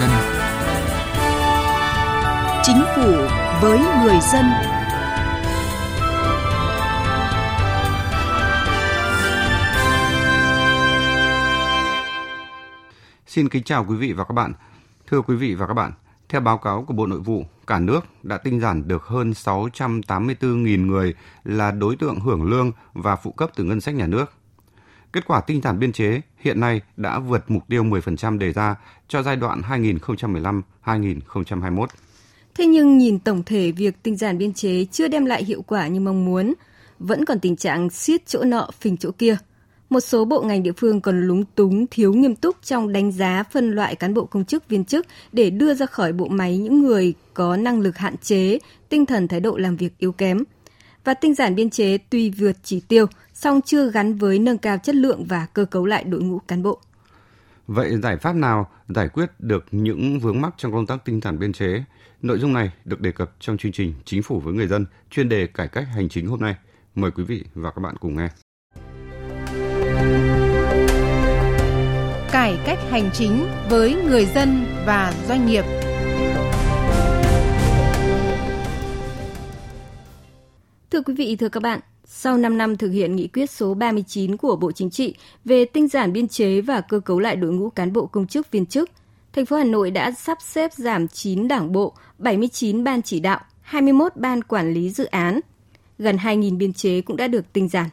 dân. Chính phủ với người dân. Xin kính chào quý vị và các bạn. Thưa quý vị và các bạn, theo báo cáo của Bộ Nội vụ, cả nước đã tinh giản được hơn 684.000 người là đối tượng hưởng lương và phụ cấp từ ngân sách nhà nước. Kết quả tinh giản biên chế hiện nay đã vượt mục tiêu 10% đề ra cho giai đoạn 2015-2021. Thế nhưng nhìn tổng thể việc tinh giản biên chế chưa đem lại hiệu quả như mong muốn, vẫn còn tình trạng siết chỗ nọ phình chỗ kia. Một số bộ ngành địa phương còn lúng túng thiếu nghiêm túc trong đánh giá phân loại cán bộ công chức viên chức để đưa ra khỏi bộ máy những người có năng lực hạn chế, tinh thần thái độ làm việc yếu kém. Và tinh giản biên chế tuy vượt chỉ tiêu, song chưa gắn với nâng cao chất lượng và cơ cấu lại đội ngũ cán bộ. Vậy giải pháp nào giải quyết được những vướng mắc trong công tác tinh giản biên chế? Nội dung này được đề cập trong chương trình Chính phủ với người dân chuyên đề cải cách hành chính hôm nay. Mời quý vị và các bạn cùng nghe. Cải cách hành chính với người dân và doanh nghiệp. Thưa quý vị, thưa các bạn, sau 5 năm thực hiện nghị quyết số 39 của Bộ Chính trị về tinh giản biên chế và cơ cấu lại đội ngũ cán bộ công chức viên chức, thành phố Hà Nội đã sắp xếp giảm 9 đảng bộ, 79 ban chỉ đạo, 21 ban quản lý dự án. Gần 2.000 biên chế cũng đã được tinh giản.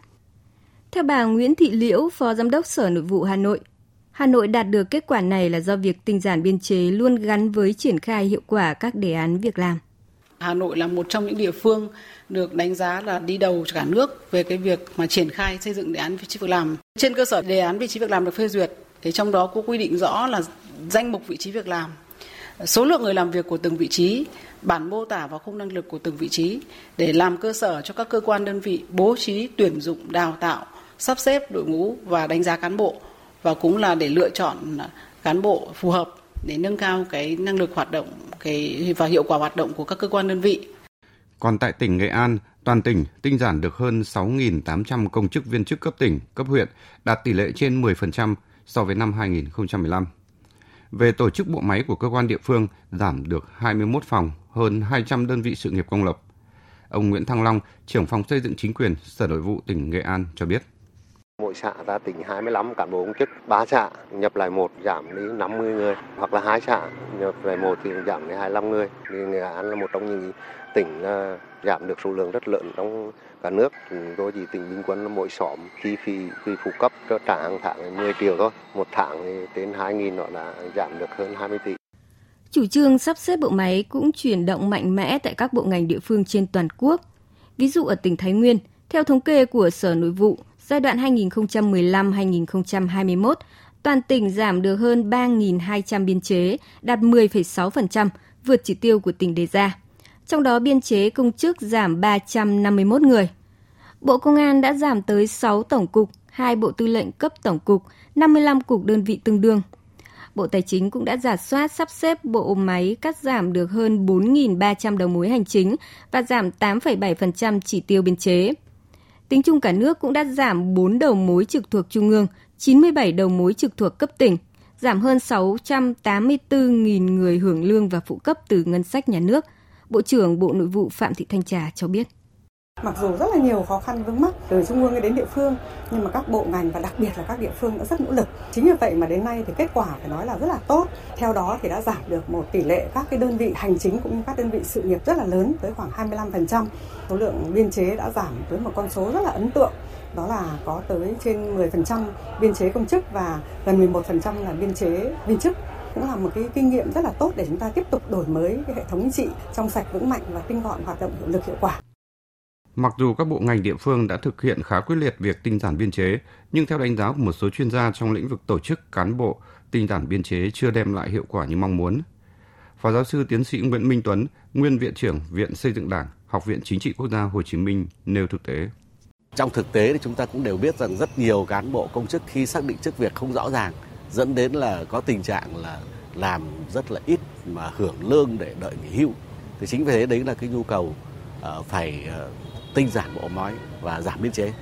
Theo bà Nguyễn Thị Liễu, Phó Giám đốc Sở Nội vụ Hà Nội, Hà Nội đạt được kết quả này là do việc tinh giản biên chế luôn gắn với triển khai hiệu quả các đề án việc làm. Hà Nội là một trong những địa phương được đánh giá là đi đầu cả nước về cái việc mà triển khai xây dựng đề án vị trí việc làm. Trên cơ sở đề án vị trí việc làm được phê duyệt thì trong đó có quy định rõ là danh mục vị trí việc làm, số lượng người làm việc của từng vị trí, bản mô tả và khung năng lực của từng vị trí để làm cơ sở cho các cơ quan đơn vị bố trí tuyển dụng đào tạo sắp xếp đội ngũ và đánh giá cán bộ và cũng là để lựa chọn cán bộ phù hợp để nâng cao cái năng lực hoạt động cái và hiệu quả hoạt động của các cơ quan đơn vị. Còn tại tỉnh Nghệ An, toàn tỉnh tinh giản được hơn 6.800 công chức viên chức cấp tỉnh, cấp huyện, đạt tỷ lệ trên 10% so với năm 2015. Về tổ chức bộ máy của cơ quan địa phương giảm được 21 phòng, hơn 200 đơn vị sự nghiệp công lập. Ông Nguyễn Thăng Long, trưởng phòng xây dựng chính quyền Sở Nội vụ tỉnh Nghệ An cho biết. Mỗi xã ta tỉnh 25 cán bộ công chức, 3 xã nhập lại một giảm đi 50 người, hoặc là hai xã nhập lại một thì giảm đi 25 người. Thì Nghệ An là một trong những tỉnh à, giảm được số lượng rất lớn trong cả nước. Chúng tôi chỉ tỉnh bình quân là mỗi xóm chi phí quy phụ cấp cho trả hàng tháng 10 triệu thôi. Một tháng thì đến 2.000 nó đã giảm được hơn 20 tỷ. Chủ trương sắp xếp bộ máy cũng chuyển động mạnh mẽ tại các bộ ngành địa phương trên toàn quốc. Ví dụ ở tỉnh Thái Nguyên, theo thống kê của Sở Nội vụ, giai đoạn 2015-2021, toàn tỉnh giảm được hơn 3.200 biên chế, đạt 10,6%, vượt chỉ tiêu của tỉnh đề ra. Trong đó biên chế công chức giảm 351 người. Bộ Công an đã giảm tới 6 tổng cục, 2 bộ tư lệnh cấp tổng cục, 55 cục đơn vị tương đương. Bộ Tài chính cũng đã giả soát sắp xếp bộ máy cắt giảm được hơn 4.300 đầu mối hành chính và giảm 8,7% chỉ tiêu biên chế. Tính chung cả nước cũng đã giảm 4 đầu mối trực thuộc trung ương, 97 đầu mối trực thuộc cấp tỉnh, giảm hơn 684.000 người hưởng lương và phụ cấp từ ngân sách nhà nước. Bộ trưởng Bộ Nội vụ Phạm Thị Thanh Trà cho biết. Mặc dù rất là nhiều khó khăn vướng mắc từ trung ương đến địa phương, nhưng mà các bộ ngành và đặc biệt là các địa phương đã rất nỗ lực. Chính vì vậy mà đến nay thì kết quả phải nói là rất là tốt. Theo đó thì đã giảm được một tỷ lệ các cái đơn vị hành chính cũng như các đơn vị sự nghiệp rất là lớn tới khoảng 25%. Số lượng biên chế đã giảm tới một con số rất là ấn tượng đó là có tới trên 10% biên chế công chức và gần 11% là biên chế viên chức cũng là một cái kinh nghiệm rất là tốt để chúng ta tiếp tục đổi mới cái hệ thống chính trị trong sạch vững mạnh và tinh gọn hoạt động hiệu lực hiệu quả. Mặc dù các bộ ngành địa phương đã thực hiện khá quyết liệt việc tinh giản biên chế, nhưng theo đánh giá của một số chuyên gia trong lĩnh vực tổ chức cán bộ, tinh giản biên chế chưa đem lại hiệu quả như mong muốn. Phó giáo sư tiến sĩ Nguyễn Minh Tuấn, nguyên viện trưởng Viện Xây dựng Đảng, Học viện Chính trị Quốc gia Hồ Chí Minh nêu thực tế. Trong thực tế thì chúng ta cũng đều biết rằng rất nhiều cán bộ công chức khi xác định chức việc không rõ ràng dẫn đến là có tình trạng là làm rất là ít mà hưởng lương để đợi nghỉ hưu. Thì chính vì thế đấy là cái nhu cầu ờ, phải ờ, tinh giản bộ máy và giảm biên chế.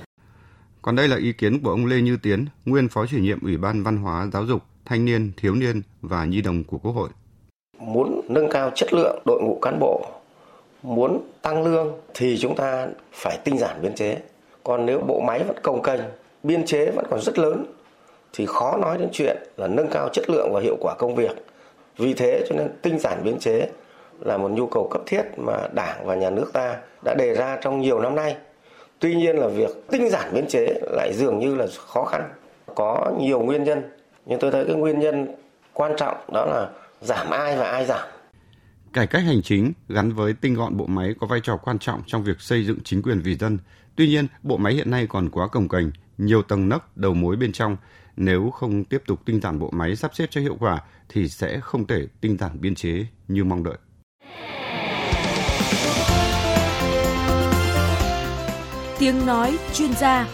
Còn đây là ý kiến của ông Lê Như Tiến, nguyên phó chủ nhiệm Ủy ban Văn hóa Giáo dục, Thanh niên, Thiếu niên và Nhi đồng của Quốc hội. muốn nâng cao chất lượng đội ngũ cán bộ, muốn tăng lương thì chúng ta phải tinh giản biên chế. Còn nếu bộ máy vẫn cồng kềnh, biên chế vẫn còn rất lớn thì khó nói đến chuyện là nâng cao chất lượng và hiệu quả công việc. Vì thế cho nên tinh giản biên chế là một nhu cầu cấp thiết mà Đảng và nhà nước ta đã đề ra trong nhiều năm nay. Tuy nhiên là việc tinh giản biên chế lại dường như là khó khăn. Có nhiều nguyên nhân, nhưng tôi thấy cái nguyên nhân quan trọng đó là giảm ai và ai giảm. Cải cách hành chính gắn với tinh gọn bộ máy có vai trò quan trọng trong việc xây dựng chính quyền vì dân. Tuy nhiên, bộ máy hiện nay còn quá cồng kềnh, nhiều tầng nấc đầu mối bên trong. Nếu không tiếp tục tinh giản bộ máy sắp xếp cho hiệu quả thì sẽ không thể tinh giản biên chế như mong đợi. Tiếng nói chuyên gia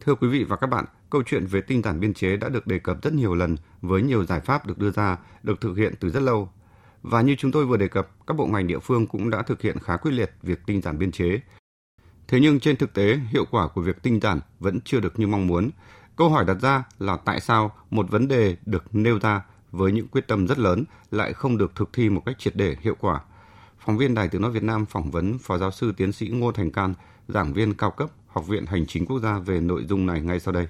Thưa quý vị và các bạn, câu chuyện về tinh giản biên chế đã được đề cập rất nhiều lần với nhiều giải pháp được đưa ra, được thực hiện từ rất lâu. Và như chúng tôi vừa đề cập, các bộ ngành địa phương cũng đã thực hiện khá quyết liệt việc tinh giản biên chế. Thế nhưng trên thực tế, hiệu quả của việc tinh giản vẫn chưa được như mong muốn. Câu hỏi đặt ra là tại sao một vấn đề được nêu ra với những quyết tâm rất lớn lại không được thực thi một cách triệt để hiệu quả. Phóng viên Đài Tiếng Nói Việt Nam phỏng vấn Phó Giáo sư Tiến sĩ Ngô Thành Can, giảng viên cao cấp Học viện Hành chính Quốc gia về nội dung này ngay sau đây.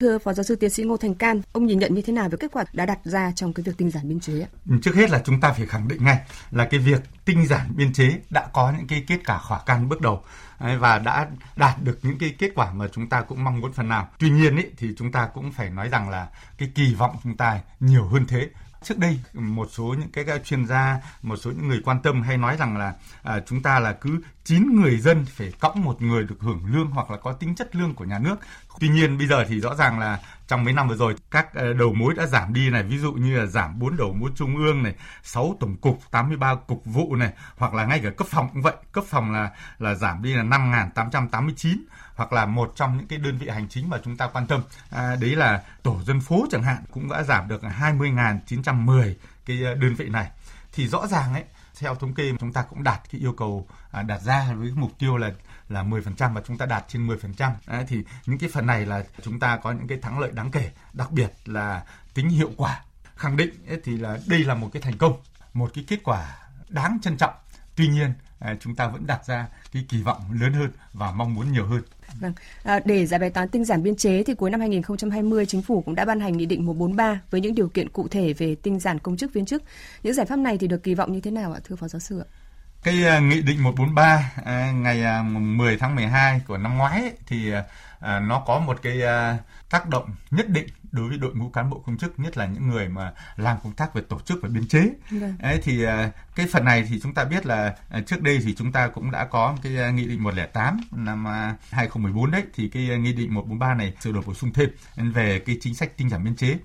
Thưa Phó Giáo sư Tiến sĩ Ngô Thành Can, ông nhìn nhận như thế nào về kết quả đã đặt ra trong cái việc tinh giản biên chế? Ừ, trước hết là chúng ta phải khẳng định ngay là cái việc tinh giản biên chế đã có những cái kết quả khả căn bước đầu và đã đạt được những cái kết quả mà chúng ta cũng mong muốn phần nào. Tuy nhiên ý, thì chúng ta cũng phải nói rằng là cái kỳ vọng chúng ta nhiều hơn thế trước đây một số những cái chuyên gia một số những người quan tâm hay nói rằng là à, chúng ta là cứ 9 người dân phải cõng một người được hưởng lương hoặc là có tính chất lương của nhà nước tuy nhiên bây giờ thì rõ ràng là trong mấy năm vừa rồi các ờ, đầu mối đã giảm đi này. Ví dụ như là giảm 4 đầu mối trung ương này 6 tổng cục 83 cục vụ này hoặc là ngay cả cấp phòng cũng vậy. Cấp phòng là là giảm đi là 5.889 hoặc là một trong những cái đơn vị hành chính mà chúng ta quan tâm. À, đấy là tổ dân phố chẳng hạn cũng đã giảm được 20.910 cái ờ, đơn vị này. Thì rõ ràng ấy theo thống kê chúng ta cũng đạt cái yêu cầu à, đặt ra với mục tiêu là là 10% và chúng ta đạt trên 10%. Đấy, thì những cái phần này là chúng ta có những cái thắng lợi đáng kể, đặc biệt là tính hiệu quả. Khẳng định ấy, thì là đây là một cái thành công, một cái kết quả đáng trân trọng. Tuy nhiên à, chúng ta vẫn đặt ra cái kỳ vọng lớn hơn và mong muốn nhiều hơn. Vâng, à, để giải bài toán tinh giản biên chế thì cuối năm 2020 chính phủ cũng đã ban hành nghị định 143 với những điều kiện cụ thể về tinh giản công chức viên chức. Những giải pháp này thì được kỳ vọng như thế nào ạ thưa phó giáo sư ạ? Cái uh, nghị định 143 uh, ngày uh, 10 tháng 12 của năm ngoái ấy, thì nó có một cái tác động nhất định đối với đội ngũ cán bộ công chức nhất là những người mà làm công tác về tổ chức và biên chế. Vâng. Đấy, thì cái phần này thì chúng ta biết là trước đây thì chúng ta cũng đã có cái nghị định 108 năm uh, 2014 đấy thì cái nghị định 143 này sửa đổi bổ sung thêm về cái chính sách tinh giản biên chế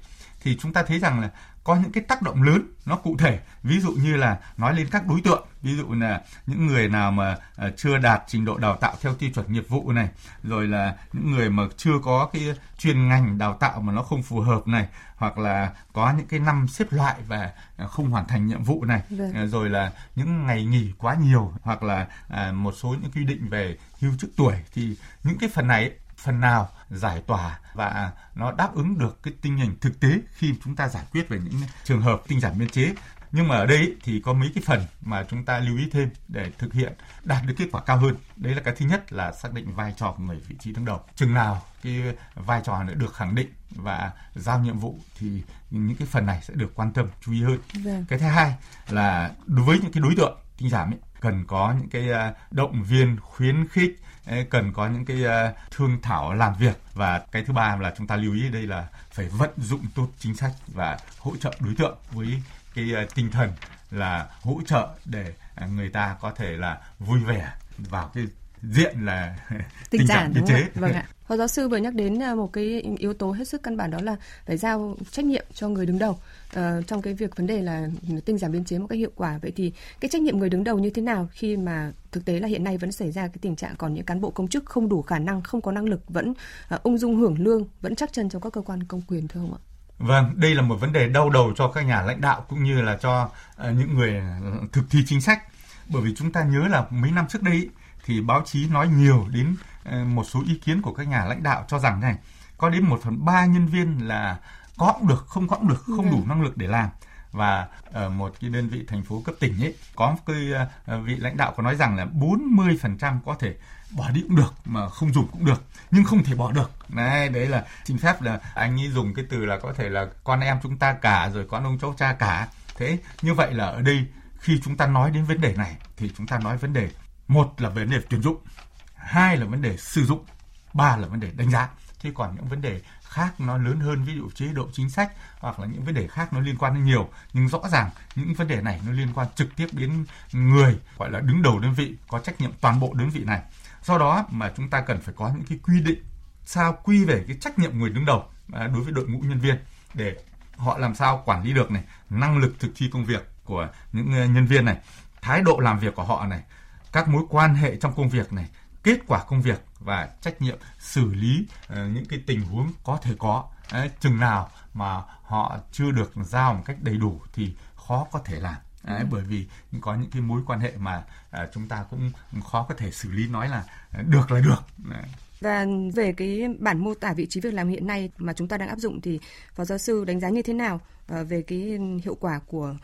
thì chúng ta thấy rằng là có những cái tác động lớn nó cụ thể. Ví dụ như là nói lên các đối tượng. Ví dụ là những người nào mà à, chưa đạt trình độ đào tạo theo tiêu chuẩn nghiệp vụ này rồi là những người mà chưa có cái chuyên ngành đào tạo mà nó không phù hợp này hoặc là có những cái năm xếp loại và không hoàn thành nhiệm vụ này. Vâng. À, rồi là những ngày nghỉ quá nhiều hoặc là một số những quy định về hưu trước tuổi. Thì những cái phần này phần nào giải tỏa và nó đáp ứng được cái tình hình thực tế khi chúng ta giải quyết về những trường hợp tinh giản biên chế. Nhưng mà ở đây thì có mấy cái phần mà chúng ta lưu ý thêm để thực hiện đạt được kết quả cao hơn. Đấy là cái thứ nhất là xác định vai trò của người vị trí đứng đầu. Chừng nào cái vai trò này được khẳng định và giao nhiệm vụ thì những cái phần này sẽ được quan tâm chú ý hơn. Vâng. cái thứ hai là đối với những cái đối tượng tinh giảm ấy cần có những cái à, động viên khuyến khích cần có những cái à, thương thảo làm việc và cái thứ ba là chúng ta lưu ý đây là phải vận dụng tốt chính sách và hỗ trợ đối tượng với cái à, tinh thần là hỗ trợ để người ta có thể là vui vẻ vào cái diện là tinh giản biên chế. Vâng ạ. Phó giáo sư vừa nhắc đến à, một cái yếu tố hết sức căn bản đó là phải giao trách nhiệm cho người đứng đầu uh, trong cái việc vấn đề là tinh giảm biên chế một cách hiệu quả. Vậy thì cái trách nhiệm người đứng đầu như thế nào khi mà thực tế là hiện nay vẫn xảy ra cái tình trạng còn những cán bộ công chức không đủ khả năng, không có năng lực vẫn uh, ung dung hưởng lương, vẫn chắc chân trong các cơ quan công quyền thưa ông ạ? Vâng, đây là một vấn đề đau đầu cho các nhà lãnh đạo cũng như là cho uh, những người thực thi chính sách. Bởi vì chúng ta nhớ là mấy năm trước đây thì báo chí nói nhiều đến ờ, một số ý kiến của các nhà lãnh đạo cho rằng này có đến 1 phần 3 nhân viên là có cũng được, không có cũng được, không đủ Vâng. năng lực để làm. Và ở một cái đơn vị thành phố cấp tỉnh ấy có một cái ờ, vị lãnh đạo có nói rằng là 40% có thể bỏ đi cũng được mà không dùng cũng được nhưng không thể bỏ được. Đấy đấy là xin phép là anh ấy dùng cái từ là có thể là con em chúng ta cả rồi con ông cháu cha cả. Thế như vậy là ở đây khi chúng ta nói đến vấn đề này thì chúng ta nói vấn đề một là vấn đề tuyển dụng, hai là vấn đề sử dụng, ba là vấn đề đánh giá. Thế còn những vấn đề khác nó lớn hơn, ví dụ chế độ chính sách hoặc là những vấn đề khác nó liên quan đến nhiều. Nhưng rõ ràng những vấn đề này nó liên quan trực tiếp đến người, gọi là đứng đầu đơn vị, có trách nhiệm toàn bộ đơn vị này. Do đó mà chúng ta cần phải có những cái quy định sao quy về cái trách nhiệm người đứng đầu à, đối với đội ngũ nhân viên để họ làm sao quản lý được này, năng lực thực thi công việc của những ờ, nhân viên này, thái độ làm việc của họ này các mối quan hệ trong công việc này kết quả công việc và trách nhiệm xử lý ờ, những cái tình huống có thể có Đấy, chừng nào mà họ chưa được giao một cách đầy đủ thì khó có thể làm Đấy, bởi vì có những cái mối quan hệ mà à, chúng ta cũng khó có thể xử lý nói là ờ, được là được Đấy. Và về cái bản mô tả vị trí việc làm hiện nay mà chúng ta đang áp dụng thì phó giáo sư đánh giá như thế nào về cái hiệu quả của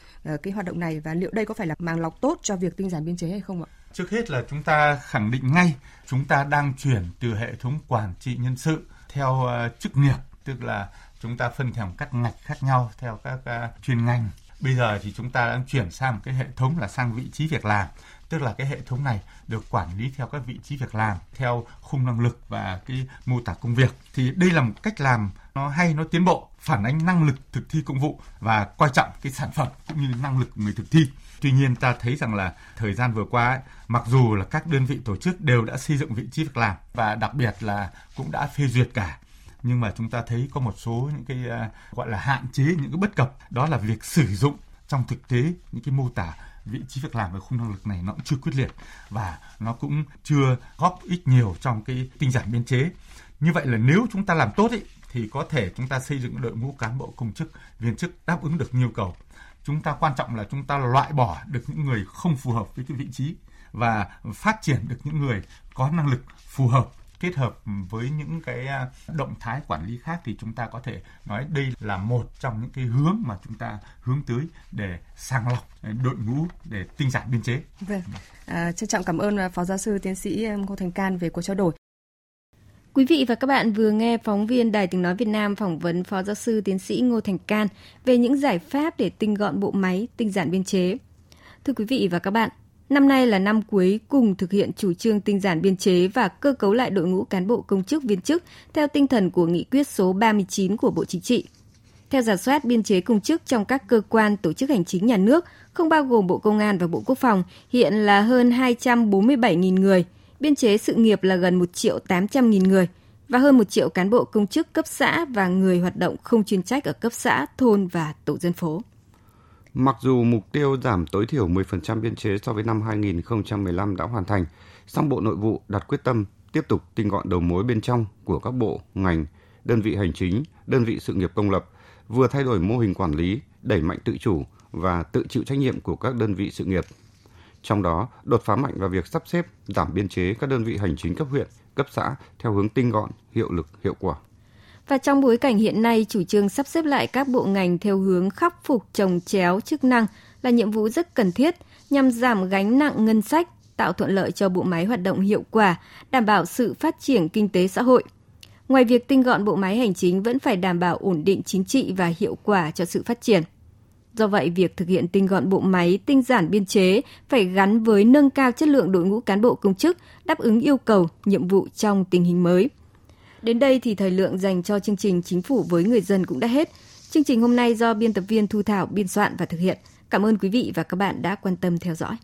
cái hoạt động này và liệu đây có phải là màng lọc tốt cho việc tinh giản biên chế hay không ạ? Trước hết là chúng ta khẳng định ngay chúng ta đang chuyển từ hệ thống quản trị nhân sự theo ờ, chức nghiệp, tức là chúng ta phân theo các ngạch khác nhau theo các ờ, chuyên ngành. Bây giờ thì chúng ta đang chuyển sang một cái hệ thống là sang vị trí việc làm, tức là cái hệ thống này được quản lý theo các vị trí việc làm, theo khung năng lực và cái mô tả công việc. Thì đây là một cách làm nó hay, nó tiến bộ, phản ánh năng lực thực thi công vụ và coi trọng cái sản phẩm cũng như năng lực của người thực thi. Tuy nhiên ta thấy rằng là thời gian vừa qua ấy, mặc dù là các đơn vị tổ chức đều đã xây dựng vị trí việc làm và đặc biệt là cũng đã phê duyệt cả nhưng mà chúng ta thấy có một số những cái à, gọi là hạn chế những cái bất cập đó là việc sử dụng trong thực tế những cái mô tả vị trí việc làm và khung năng lực này nó cũng chưa quyết liệt và nó cũng chưa góp ích nhiều trong cái tinh giản biên chế. Như vậy là nếu chúng ta làm tốt ý, thì có thể chúng ta xây dựng đội ngũ cán bộ công chức viên chức đáp ứng được nhu cầu. Chúng ta quan trọng là chúng ta loại bỏ được những người không phù hợp với cái vị trí và phát triển được những người có năng lực phù hợp kết hợp với những cái à, động thái quản lý khác thì chúng ta có thể nói đây là một trong những cái hướng mà chúng ta hướng tới để sàng lọc đội ngũ để tinh giản biên chế. Vâng, à, trân trọng cảm ơn à, phó giáo sư tiến sĩ à, Ngô Thành Can về cuộc trao đổi. Quý vị và các bạn vừa nghe phóng viên Đài Tiếng Nói Việt Nam phỏng vấn Phó Giáo sư Tiến sĩ Ngô Thành Can về những giải pháp để tinh gọn bộ máy, tinh giản biên chế. Thưa quý vị và các bạn, năm nay là năm cuối cùng thực hiện chủ trương tinh giản biên chế và cơ cấu lại đội ngũ cán bộ công chức viên chức theo tinh thần của nghị quyết số 39 của Bộ Chính trị. Theo giả soát biên chế công chức trong các cơ quan tổ chức hành chính nhà nước, không bao gồm Bộ Công an và Bộ Quốc phòng, hiện là hơn 247.000 người – biên chế sự nghiệp là gần 1 triệu 800.000 người và hơn 1 triệu cán bộ công chức cấp xã và người hoạt động không chuyên trách ở cấp xã, thôn và tổ dân phố. Mặc dù mục tiêu giảm tối thiểu 10% biên chế so với năm 2015 đã hoàn thành, song Bộ Nội vụ đặt quyết tâm tiếp tục tinh gọn đầu mối bên trong của các bộ, ngành, đơn vị hành chính, đơn vị sự nghiệp công lập, vừa thay đổi mô hình quản lý, đẩy mạnh tự chủ và tự chịu trách nhiệm của các đơn vị sự nghiệp trong đó, đột phá mạnh vào việc sắp xếp, giảm biên chế các đơn vị hành chính cấp huyện, cấp xã theo hướng tinh gọn, hiệu lực, hiệu quả. Và trong bối cảnh hiện nay, chủ trương sắp xếp lại các bộ ngành theo hướng khắc phục trồng chéo chức năng là nhiệm vụ rất cần thiết nhằm giảm gánh nặng ngân sách, tạo thuận lợi cho bộ máy hoạt động hiệu quả, đảm bảo sự phát triển kinh tế xã hội. Ngoài việc tinh gọn bộ máy hành chính vẫn phải đảm bảo ổn định chính trị và hiệu quả cho sự phát triển. Do vậy, việc thực hiện tinh gọn bộ máy, tinh giản biên chế phải gắn với nâng cao chất lượng đội ngũ cán bộ công chức, đáp ứng yêu cầu, nhiệm vụ trong tình hình mới. Đến đây thì thời lượng dành cho chương trình Chính phủ với người dân cũng đã hết. Chương trình hôm nay do biên tập viên Thu Thảo biên soạn và thực hiện. Cảm ơn quý vị và các bạn đã quan tâm theo dõi.